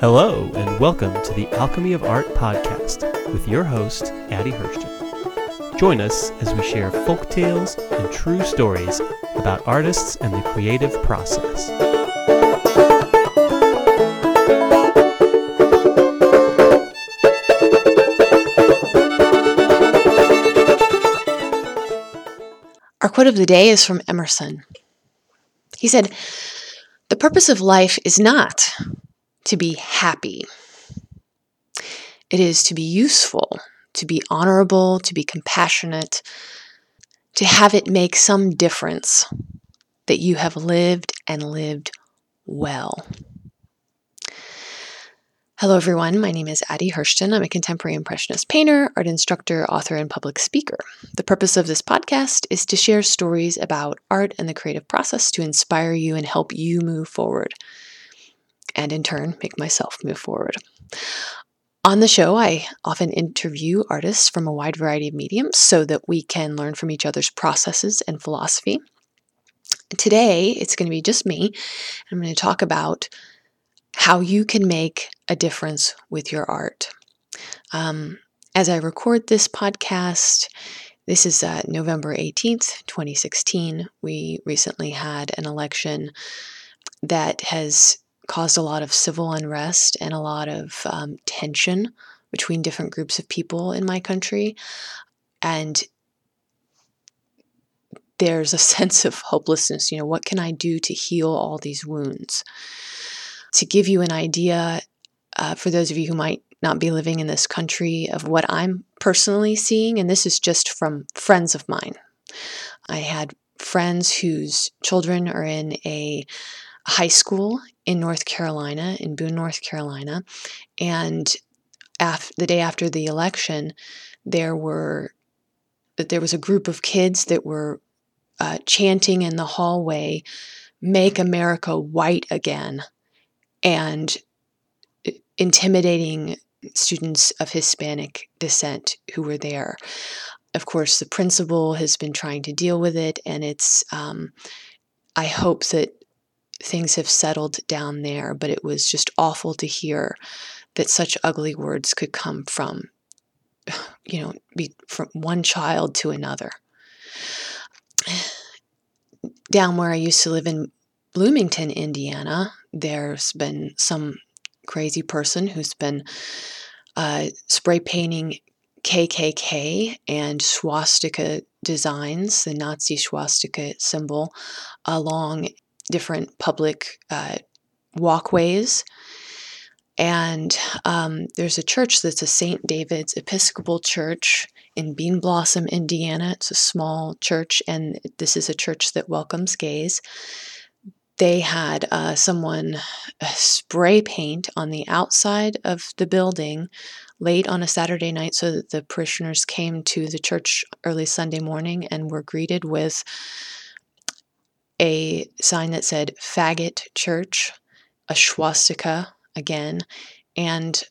Hello, and welcome to the Alchemy of Art podcast with your host, Addie Hirschten. Join us as we share folk tales and true stories about artists and the creative process. Quote of the day is from Emerson. He said, The purpose of life is not to be happy, it is to be useful, to be honorable, to be compassionate, to have it make some difference that you have lived and lived well. Hello, everyone. My name is Addie Hirschten. I'm a contemporary Impressionist painter, art instructor, author, and public speaker. The purpose of this podcast is to share stories about art and the creative process to inspire you and help you move forward, and in turn, make myself move forward. On the show, I often interview artists from a wide variety of mediums so that we can learn from each other's processes and philosophy. Today, it's going to be just me. I'm going to talk about how you can make a difference with your art. Um, as I record this podcast, this is uh, November 18th, 2016. We recently had an election that has caused a lot of civil unrest and a lot of um, tension between different groups of people in my country. And there's a sense of hopelessness. You know, what can I do to heal all these wounds? To give you an idea, uh, for those of you who might not be living in this country, of what I'm personally seeing, and this is just from friends of mine. I had friends whose children are in a high school in North Carolina, in Boone, North Carolina, and af- the day after the election, there were there was a group of kids that were uh, chanting in the hallway, "Make America White Again," and intimidating students of Hispanic descent who were there. Of course, the principal has been trying to deal with it, and it's, um, I hope that things have settled down there, but it was just awful to hear that such ugly words could come from, you know, be from one child to another. Down where I used to live in Bloomington, Indiana, there's been some crazy person who's been uh, spray painting KKK and swastika designs, the Nazi swastika symbol, along different public uh, walkways. And um, there's a church that's a St. David's Episcopal Church in Bean Blossom, Indiana. It's a small church, and this is a church that welcomes gays they had uh, someone uh, spray paint on the outside of the building late on a Saturday night so that the parishioners came to the church early Sunday morning and were greeted with a sign that said faggot church, a swastika again, and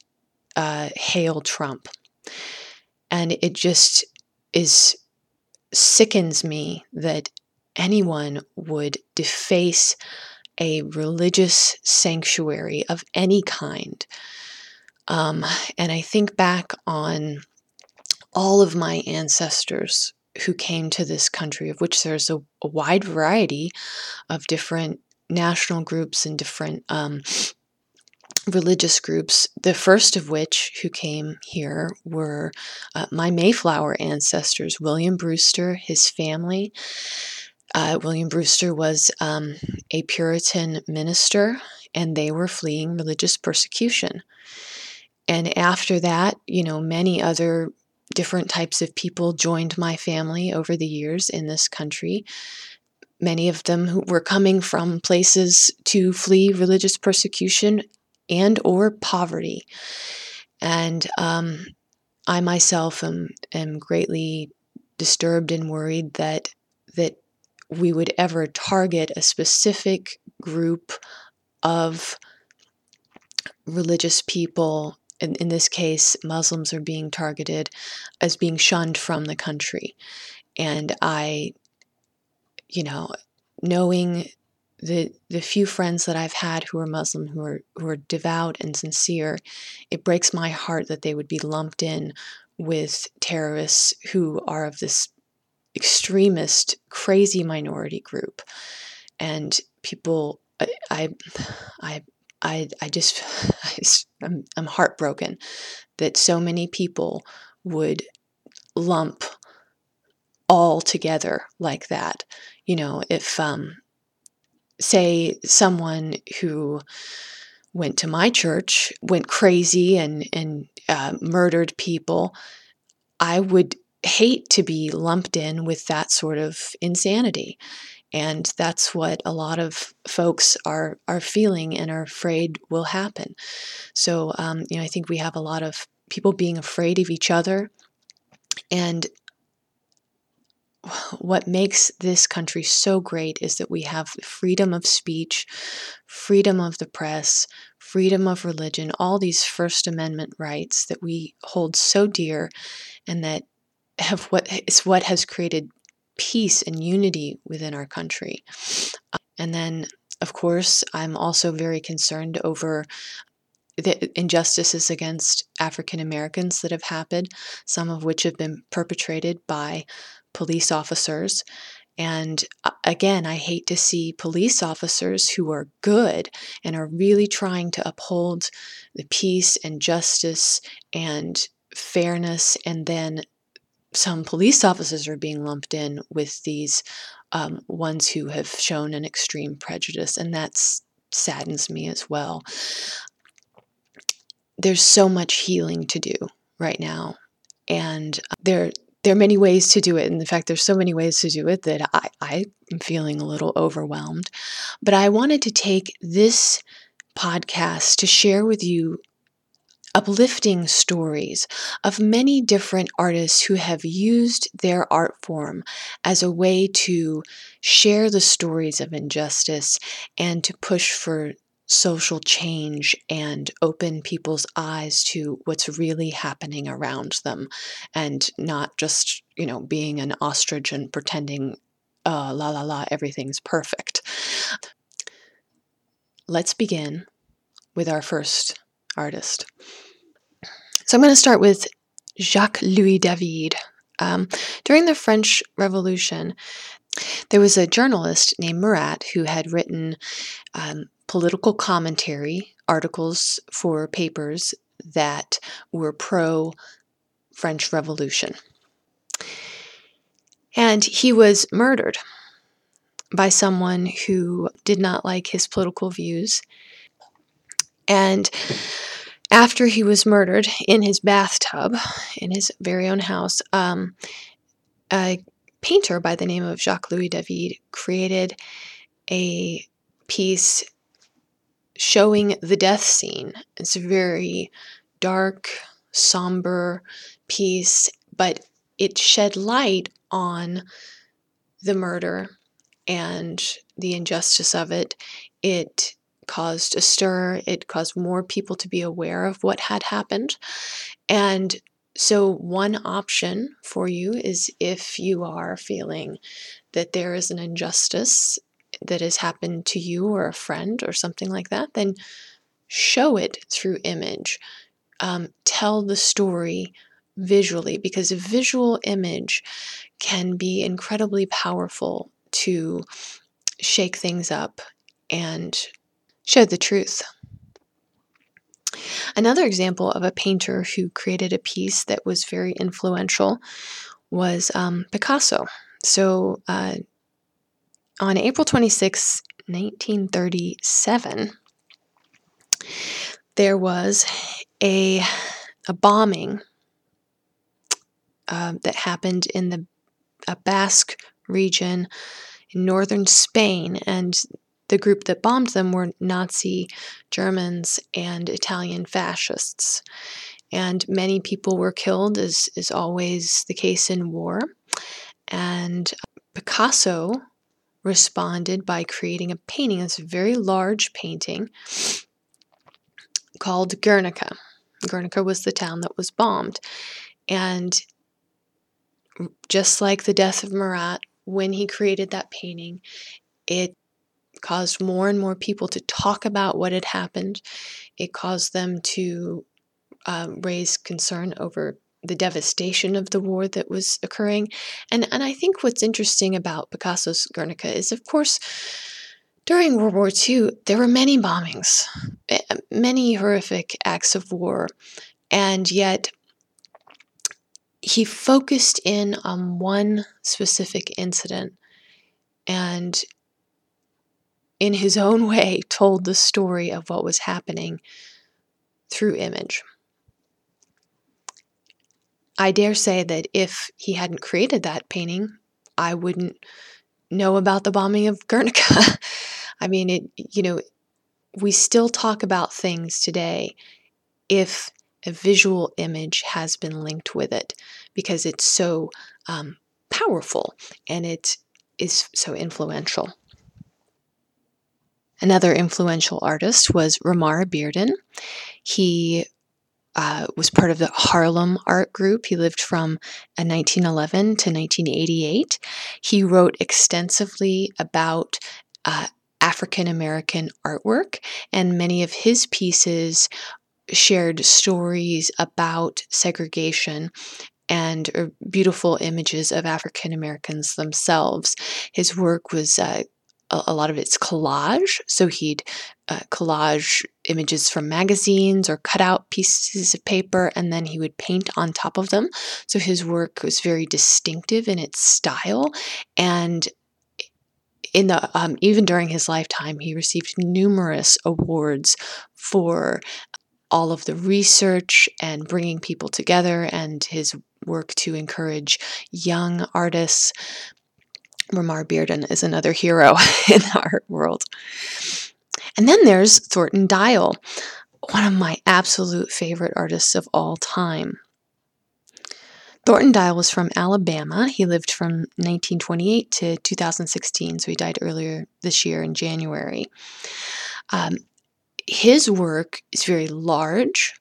uh, hail Trump. And it just is sickens me that anyone would deface a religious sanctuary of any kind. Um, and I think back on all of my ancestors who came to this country, of which there's a, a wide variety of different national groups and different um, religious groups, the first of which who came here were uh, my Mayflower ancestors, William Brewster, his family, uh, William Brewster was um, a Puritan minister, and they were fleeing religious persecution. And after that, you know, many other different types of people joined my family over the years in this country. Many of them who were coming from places to flee religious persecution and or poverty. And um, I myself am, am greatly disturbed and worried that that we would ever target a specific group of religious people. In, in this case, Muslims are being targeted as being shunned from the country. And I, you know, knowing the the few friends that I've had who are Muslim, who are who are devout and sincere, it breaks my heart that they would be lumped in with terrorists who are of this extremist, crazy minority group, and people. I I I I, I just I'm, I'm heartbroken that so many people would lump all together like that. You know, if um, say someone who went to my church went crazy and and uh, murdered people, I would hate to be lumped in with that sort of insanity. And that's what a lot of folks are are feeling and are afraid will happen. So, um, you know, I think we have a lot of people being afraid of each other, and what makes this country so great is that we have freedom of speech, freedom of the press, freedom of religion, all these First Amendment rights that we hold so dear and that have what is what has created peace and unity within our country. And then, of course, I'm also very concerned over the injustices against African Americans that have happened, some of which have been perpetrated by police officers. And uh, again, I hate to see police officers who are good and are really trying to uphold the peace and justice and fairness, and then some police officers are being lumped in with these um, ones who have shown an extreme prejudice, and that saddens me as well. There's so much healing to do right now, and uh, there there are many ways to do it. And in fact, there's so many ways to do it that I, I am feeling a little overwhelmed. But I wanted to take this podcast to share with you uplifting stories of many different artists who have used their art form as a way to share the stories of injustice and to push for social change and open people's eyes to what's really happening around them and not just, you know, being an ostrich and pretending, uh, la la la, everything's perfect. Let's begin with our first artist. So I'm going to start with Jacques Louis David. Um, during the French Revolution, there was a journalist named Marat who had written um, political commentary articles for papers that were pro French Revolution. And he was murdered by someone who did not like his political views. And after he was murdered in his bathtub in his very own house, um, a painter by the name of Jacques Louis David created a piece showing the death scene. It's a very dark, somber piece, but it shed light on the murder and the injustice of it. It caused a stir, it caused more people to be aware of what had happened. And so, one option for you is if you are feeling that there is an injustice that has happened to you or a friend or something like that, then show it through image. Um, tell the story visually because a visual image can be incredibly powerful to shake things up and show the truth. Another example of a painter who created a piece that was very influential was um, Picasso. So, uh, on April 26, 1937, there was a, a bombing uh, that happened in the Basque region in northern Spain, and the group that bombed them were Nazi Germans and Italian fascists. And many people were killed, as is always the case in war. And Picasso responded by creating a painting. It's a very large painting called Guernica. Guernica was the town that was bombed. And just like the death of Marat, when he created that painting, it caused more and more people to talk about what had happened. It caused them to uh, raise concern over the devastation of the war that was occurring. And, and I think what's interesting about Picasso's Guernica is, of course, during World War II, there were many bombings, eh, many horrific acts of war, and yet he focused in on one specific incident and in his own way told the story of what was happening through image. I dare say that if he hadn't created that painting, I wouldn't know about the bombing of Guernica. I mean, it, you know, we still talk about things today if a visual image has been linked with it because it's so um, powerful and it is so influential. Another influential artist was Romare Bearden. He uh, was part of the Harlem art group. He lived from 1911 to 1988. He wrote extensively about uh, African American artwork, and many of his pieces shared stories about segregation and uh, beautiful images of African Americans themselves. His work was uh, a, lot of it's collage. So he'd uh, collage images from magazines or cut out pieces of paper, and then he would paint on top of them. So his work was very distinctive in its style, and in the um, even during his lifetime, he received numerous awards for all of the research and bringing people together and his work to encourage young artists Romare Bearden is another hero in art world. And then there's Thornton Dial, one of my absolute favorite artists of all time. Thornton Dial was from Alabama. He lived from 1928 to 2016, so he died earlier this year in January. Um, his work is very large,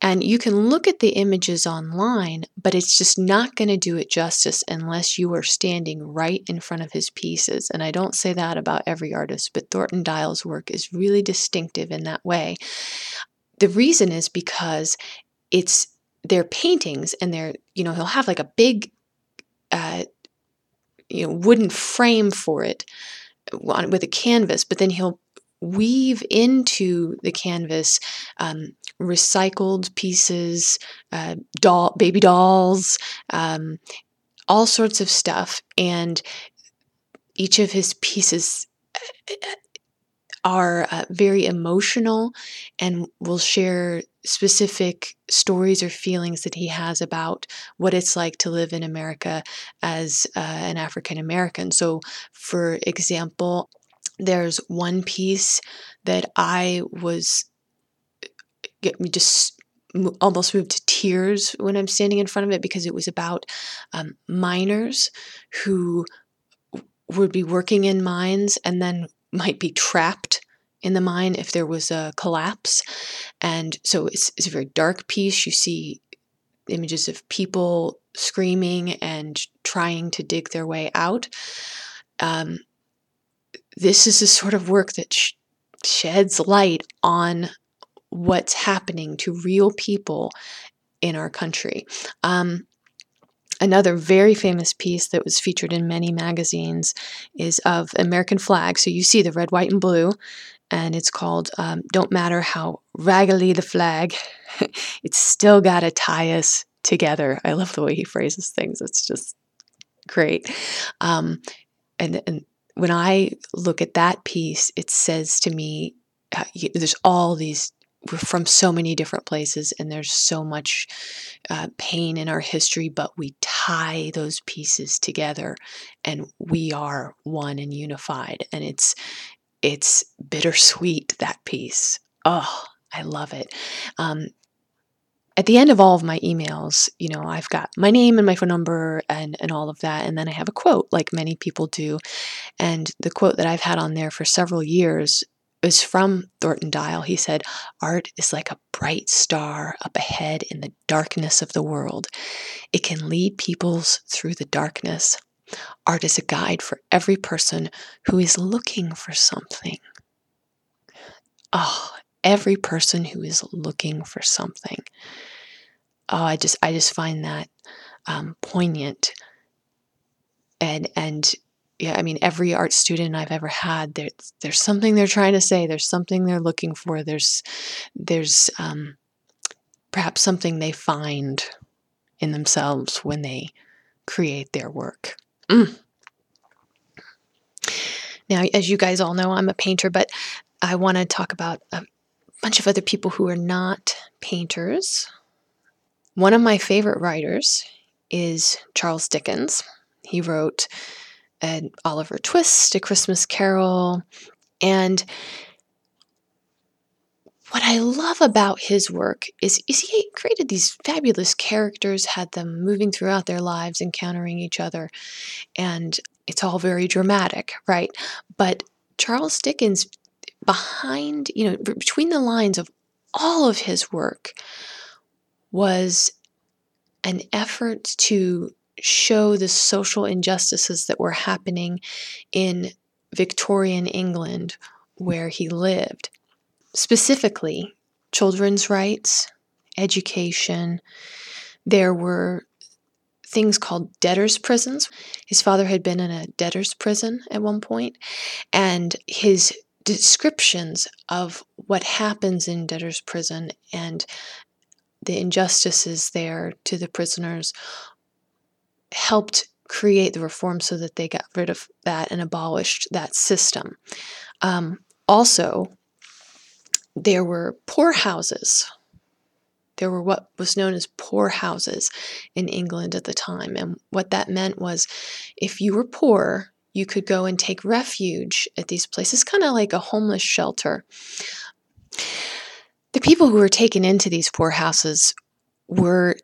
and you can look at the images online, but it's just not going to do it justice unless you are standing right in front of his pieces. And I don't say that about every artist, but Thornton Dial's work is really distinctive in that way. The reason is because it's their paintings and they're, you know, he'll have like a big, uh, you know, wooden frame for it with a canvas, but then he'll weave into the canvas um, recycled pieces, uh, doll, baby dolls, um, all sorts of stuff. And each of his pieces uh, are uh, very emotional and will share specific stories or feelings that he has about what it's like to live in America as uh, an African American. So, for example, there's one piece that I was get me just almost moved to tears when I'm standing in front of it because it was about um, miners who would be working in mines and then might be trapped in the mine if there was a collapse. And so it's, it's a very dark piece. You see images of people screaming and trying to dig their way out. Um, this is the sort of work that sh- sheds light on what's happening to real people in our country. Um, another very famous piece that was featured in many magazines is of American flag. So you see the red, white, and blue, and it's called um, Don't Matter How Raggedy the Flag, it's still got to tie us together. I love the way he phrases things, it's just great. Um, and, and when I look at that piece, it says to me, uh, there's all these from so many different places and there's so much uh, pain in our history but we tie those pieces together and we are one and unified and it's it's bittersweet that piece oh i love it um, at the end of all of my emails, you know, I've got my name and my phone number and, and all of that. And then I have a quote, like many people do. And the quote that I've had on there for several years it was from Thornton Dial. He said, Art is like a bright star up ahead in the darkness of the world. It can lead peoples through the darkness. Art is a guide for every person who is looking for something. Oh, every person who is looking for something. Oh, I just I just find that um, poignant and and yeah, I mean, every art student I've ever had, there's there's something they're trying to say. There's something they're looking for. There's there's um, perhaps something they find in themselves when they create their work. Mm. Now, as you guys all know, I'm a painter, but I want to talk about a bunch of other people who are not painters. One of my favorite writers is Charles Dickens. He wrote and Oliver Twist, A Christmas Carol. And what I love about his work is, is he created these fabulous characters, had them moving throughout their lives, encountering each other, and it's all very dramatic, right? But Charles Dickens, behind, you know, between the lines of all of his work, was an effort to show the social injustices that were happening in Victorian England where he lived. Specifically, children's rights, education. There were things called debtors' prisons. His father had been in a debtors' prison at one point, and his descriptions of what happens in debtors' prison and the injustices there to the prisoners helped create the reform so that they got rid of that and abolished that system. Um, also, there were poorhouses. There were what was known as poorhouses in England at the time. And what that meant was if you were poor, you could go and take refuge at these places, kind of like a homeless shelter. The people who were taken into these poorhouses were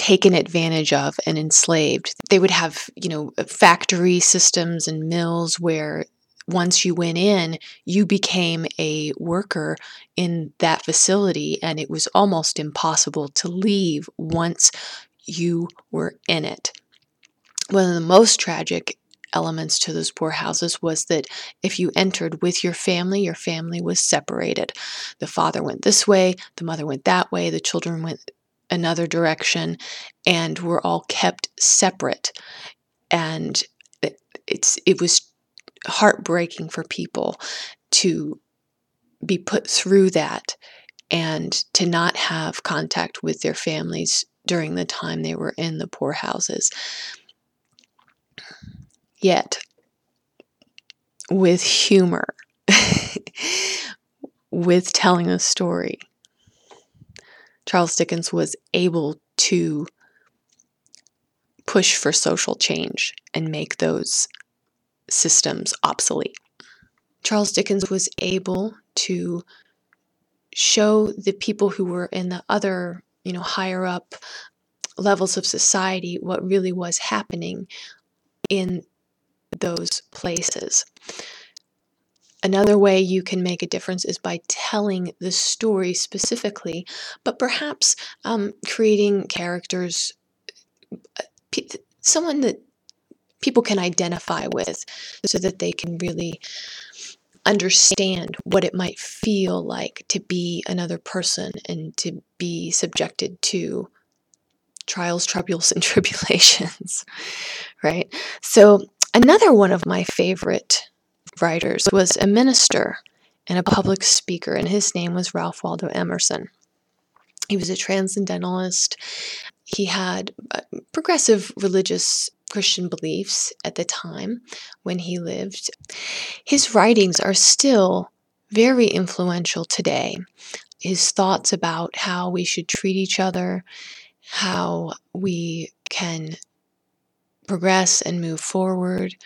taken advantage of and enslaved. They would have, you know, uh, factory systems and mills where once you went in, you became a worker in that facility, and it was almost impossible to leave once you were in it. One of the most tragic elements to those poorhouses was that if you entered with your family, your family was separated. The father went this way, the mother went that way, the children went another direction and were all kept separate. And it, it's it was heartbreaking for people to be put through that and to not have contact with their families during the time they were in the poorhouses yet with humor with telling a story Charles Dickens was able to push for social change and make those systems obsolete. Charles Dickens was able to show the people who were in the other, you know, higher up levels of society what really was happening in those places. Another way you can make a difference is by telling the story specifically, but perhaps um, creating characters, uh, someone that people can identify with so that they can really understand what it might feel like to be another person and to be subjected to trials, troubles, and tribulations, right? So, another one of my favorite writers was a minister and a public speaker, and his name was Ralph Waldo Emerson. He was a transcendentalist. He had uh, progressive religious Christian beliefs at the time when he lived. His writings are still very influential today. His thoughts about how we should treat each other, how we can progress and move forward,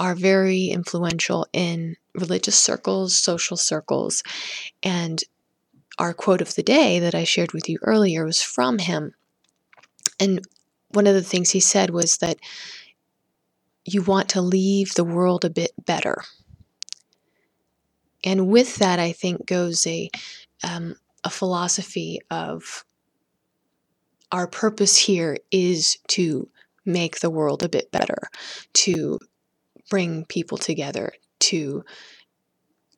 are very influential in religious circles, social circles. And our quote of the day that I shared with you earlier was from him. And one of the things he said was that you want to leave the world a bit better. and with that, I think goes a um, a philosophy of our purpose here is to make the world a bit better, to bring people together, to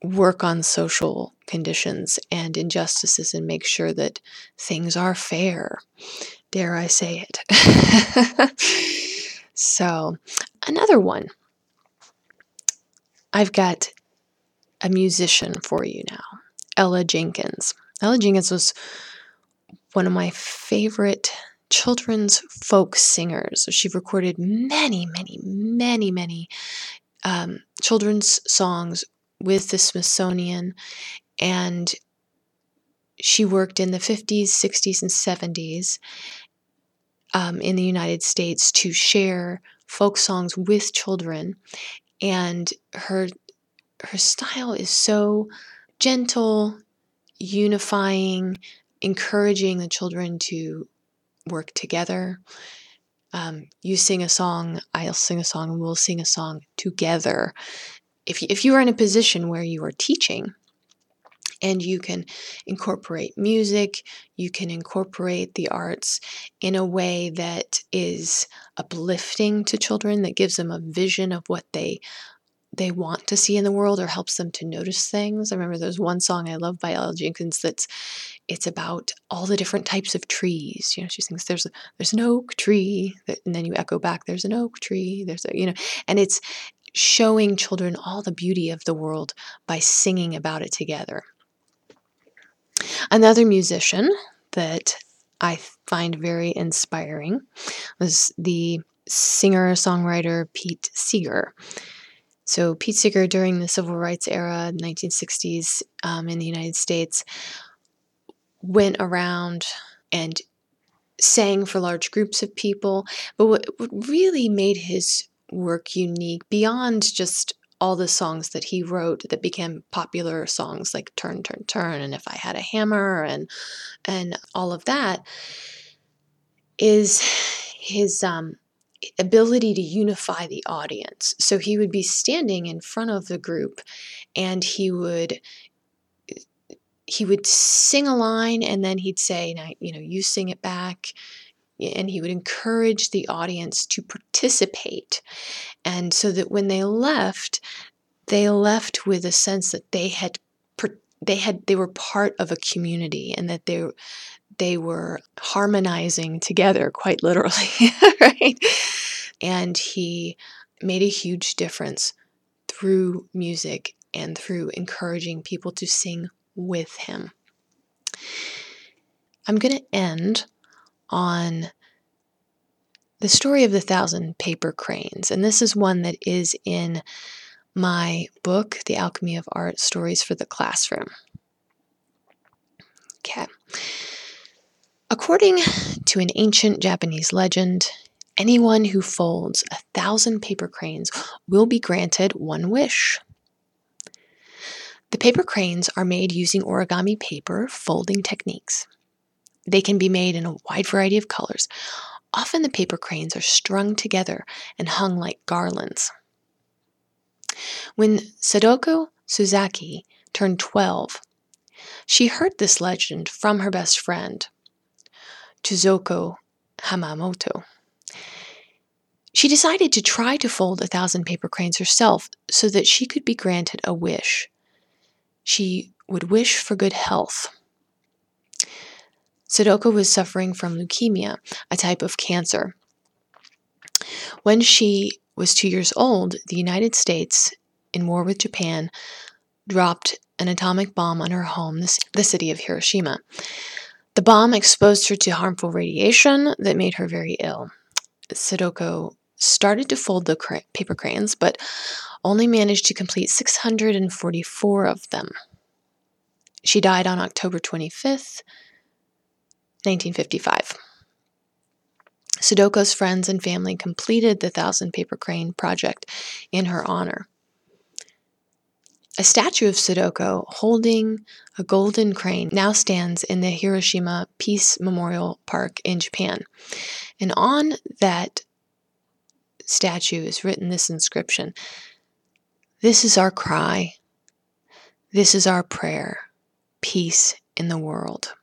work on social conditions and injustices and make sure that things are fair. Dare I say it? so, another one. I've got a musician for you now, Ella Jenkins. Ella Jenkins was one of my favorite children's folk singers. She recorded many, many, many, many um, children's songs with the Smithsonian, and she worked in the 50s, 60s, and 70s um, in the United States to share folk songs with children. And her her style is so gentle, unifying, encouraging the children to work together. Um, you sing a song, I'll sing a song, and we'll sing a song together. If if you are in a position where you are teaching and you can incorporate music, you can incorporate the arts in a way that is uplifting to children, that gives them a vision of what they they want to see in the world or helps them to notice things. I remember there's one song I love by Ella Jenkins that's it's about all the different types of trees. You know, she sings there's a, there's an oak tree, and then you echo back there's an oak tree. There's a you know, and it's showing children all the beauty of the world by singing about it together. Another musician that I find very inspiring was the singer songwriter Pete Seeger. So, Pete Seeger, during the civil rights era, 1960s um, in the United States, went around and sang for large groups of people. But what, what really made his work unique, beyond just all the songs that he wrote that became popular songs like Turn, Turn, Turn, and If I Had a Hammer, and, and all of that, is his um, ability to unify the audience. So he would be standing in front of the group and he would he would sing a line and then he'd say, you know, you sing it back. And he would encourage the audience to participate. And so that when they left, they left with a sense that they had they had they were part of a community and that they they were harmonizing together quite literally right and he made a huge difference through music and through encouraging people to sing with him. I'm going to end on the story of the thousand paper cranes, and this is one that is in my book, The Alchemy of Art Stories for the Classroom. Okay. According to an ancient Japanese legend, anyone who folds a thousand paper cranes will be granted one wish. The paper cranes are made using origami paper folding techniques. They can be made in a wide variety of colors. Often the paper cranes are strung together and hung like garlands. When Sadako Sasaki turned 12, she heard this legend from her best friend, Chizuko Hamamoto. She decided to try to fold a thousand paper cranes herself so that she could be granted a wish. She would wish for good health. Sadako was suffering from leukemia, a type of cancer. When she was two years old, the United States, in war with Japan, dropped an atomic bomb on her home, the city of Hiroshima. The bomb exposed her to harmful radiation that made her very ill. Sadako started to fold the cra- paper crayons, but only managed to complete 644 of them. She died on October 25th, 1955. Sadako's friends and family completed the Thousand Paper Crane project in her honor. A statue of Sadako holding a golden crane now stands in the Hiroshima Peace Memorial Park in Japan. And on that statue is written this inscription This is our cry. This is our prayer peace in the world.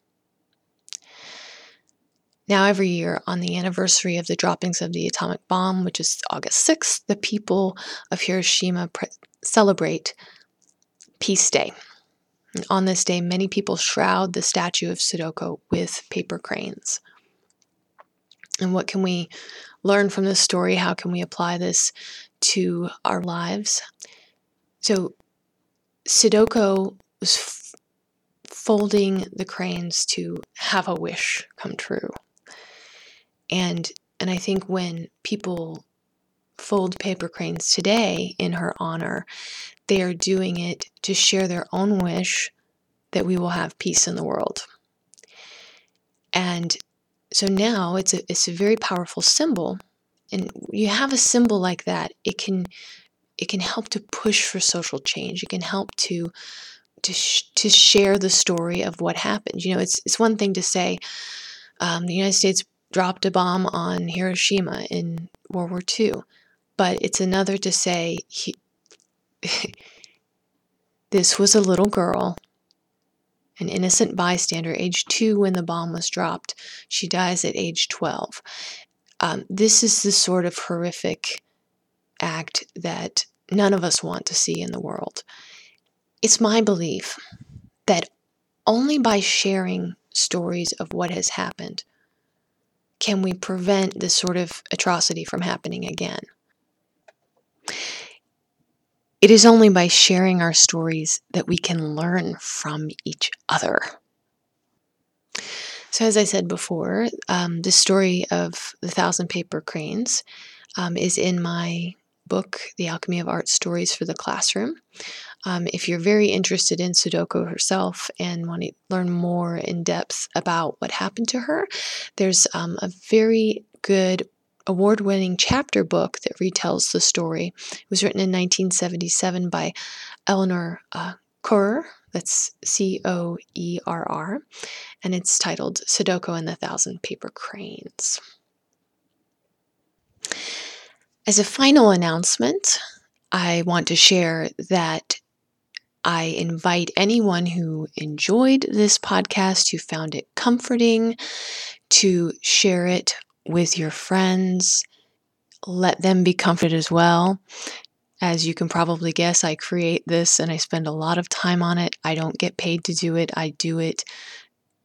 Now, every year on the anniversary of the droppings of the atomic bomb, which is August 6th, the people of Hiroshima pre- celebrate Peace Day. And on this day, many people shroud the statue of Sadako with paper cranes. And what can we learn from this story? How can we apply this to our lives? So, Sadako was f- folding the cranes to have a wish come true. And and I think when people fold paper cranes today in her honor, they are doing it to share their own wish that we will have peace in the world. And so now it's a it's a very powerful symbol. And you have a symbol like that, it can it can help to push for social change. It can help to to sh- to share the story of what happened. You know, it's it's one thing to say um, the United States dropped a bomb on Hiroshima in World War II. But it's another to say he, this was a little girl, an innocent bystander, age two when the bomb was dropped. She dies at age 12. Um, this is the sort of horrific act that none of us want to see in the world. It's my belief that only by sharing stories of what has happened can we prevent this sort of atrocity from happening again? It is only by sharing our stories that we can learn from each other. So, as I said before, um, the story of the thousand paper cranes um, is in my book, The Alchemy of Art Stories for the Classroom. Um, if you're very interested in Sadako herself and want to learn more in depth about what happened to her, there's um, a very good award winning chapter book that retells the story. It was written in 1977 by Eleanor uh. That's C O E R R. And it's titled Sadako and the Thousand Paper Cranes. As a final announcement, I want to share that I invite anyone who enjoyed this podcast, who found it comforting, to share it with your friends. Let them be comforted as well. As you can probably guess, I create this and I spend a lot of time on it. I don't get paid to do it, I do it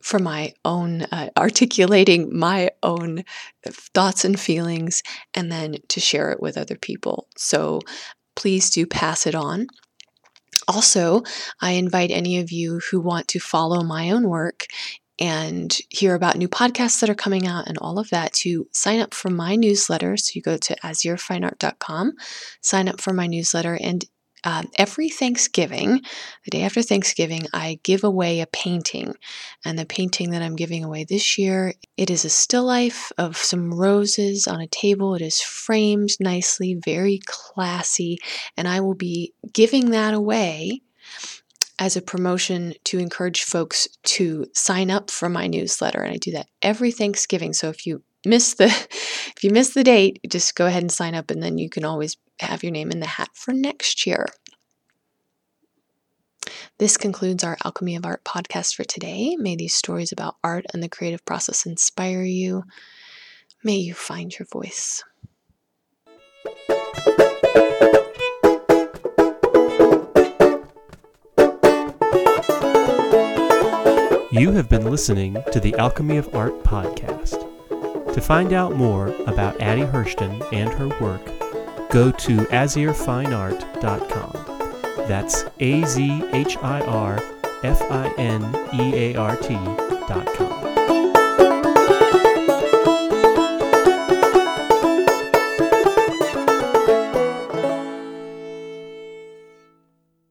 for my own uh, articulating my own thoughts and feelings and then to share it with other people. So please do pass it on. Also, I invite any of you who want to follow my own work and hear about new podcasts that are coming out and all of that to sign up for my newsletter. So you go to azhirfineart.com, sign up for my newsletter, and um, every Thanksgiving, the day after Thanksgiving, I give away a painting. And the painting that I'm giving away this year, it is a still life of some roses on a table. It is framed nicely, very classy, and I will be giving that away as a promotion to encourage folks to sign up for my newsletter and I do that every Thanksgiving. So if you miss the if you miss the date, just go ahead and sign up and then you can always have your name in the hat for next year. This concludes our Alchemy of Art podcast for today. May these stories about art and the creative process inspire you. May you find your voice. You have been listening to the Alchemy of Art podcast. To find out more about Addie Hirschten and her work, go to azhirfineart.com. That's A Z H I R F I N E A R T.com.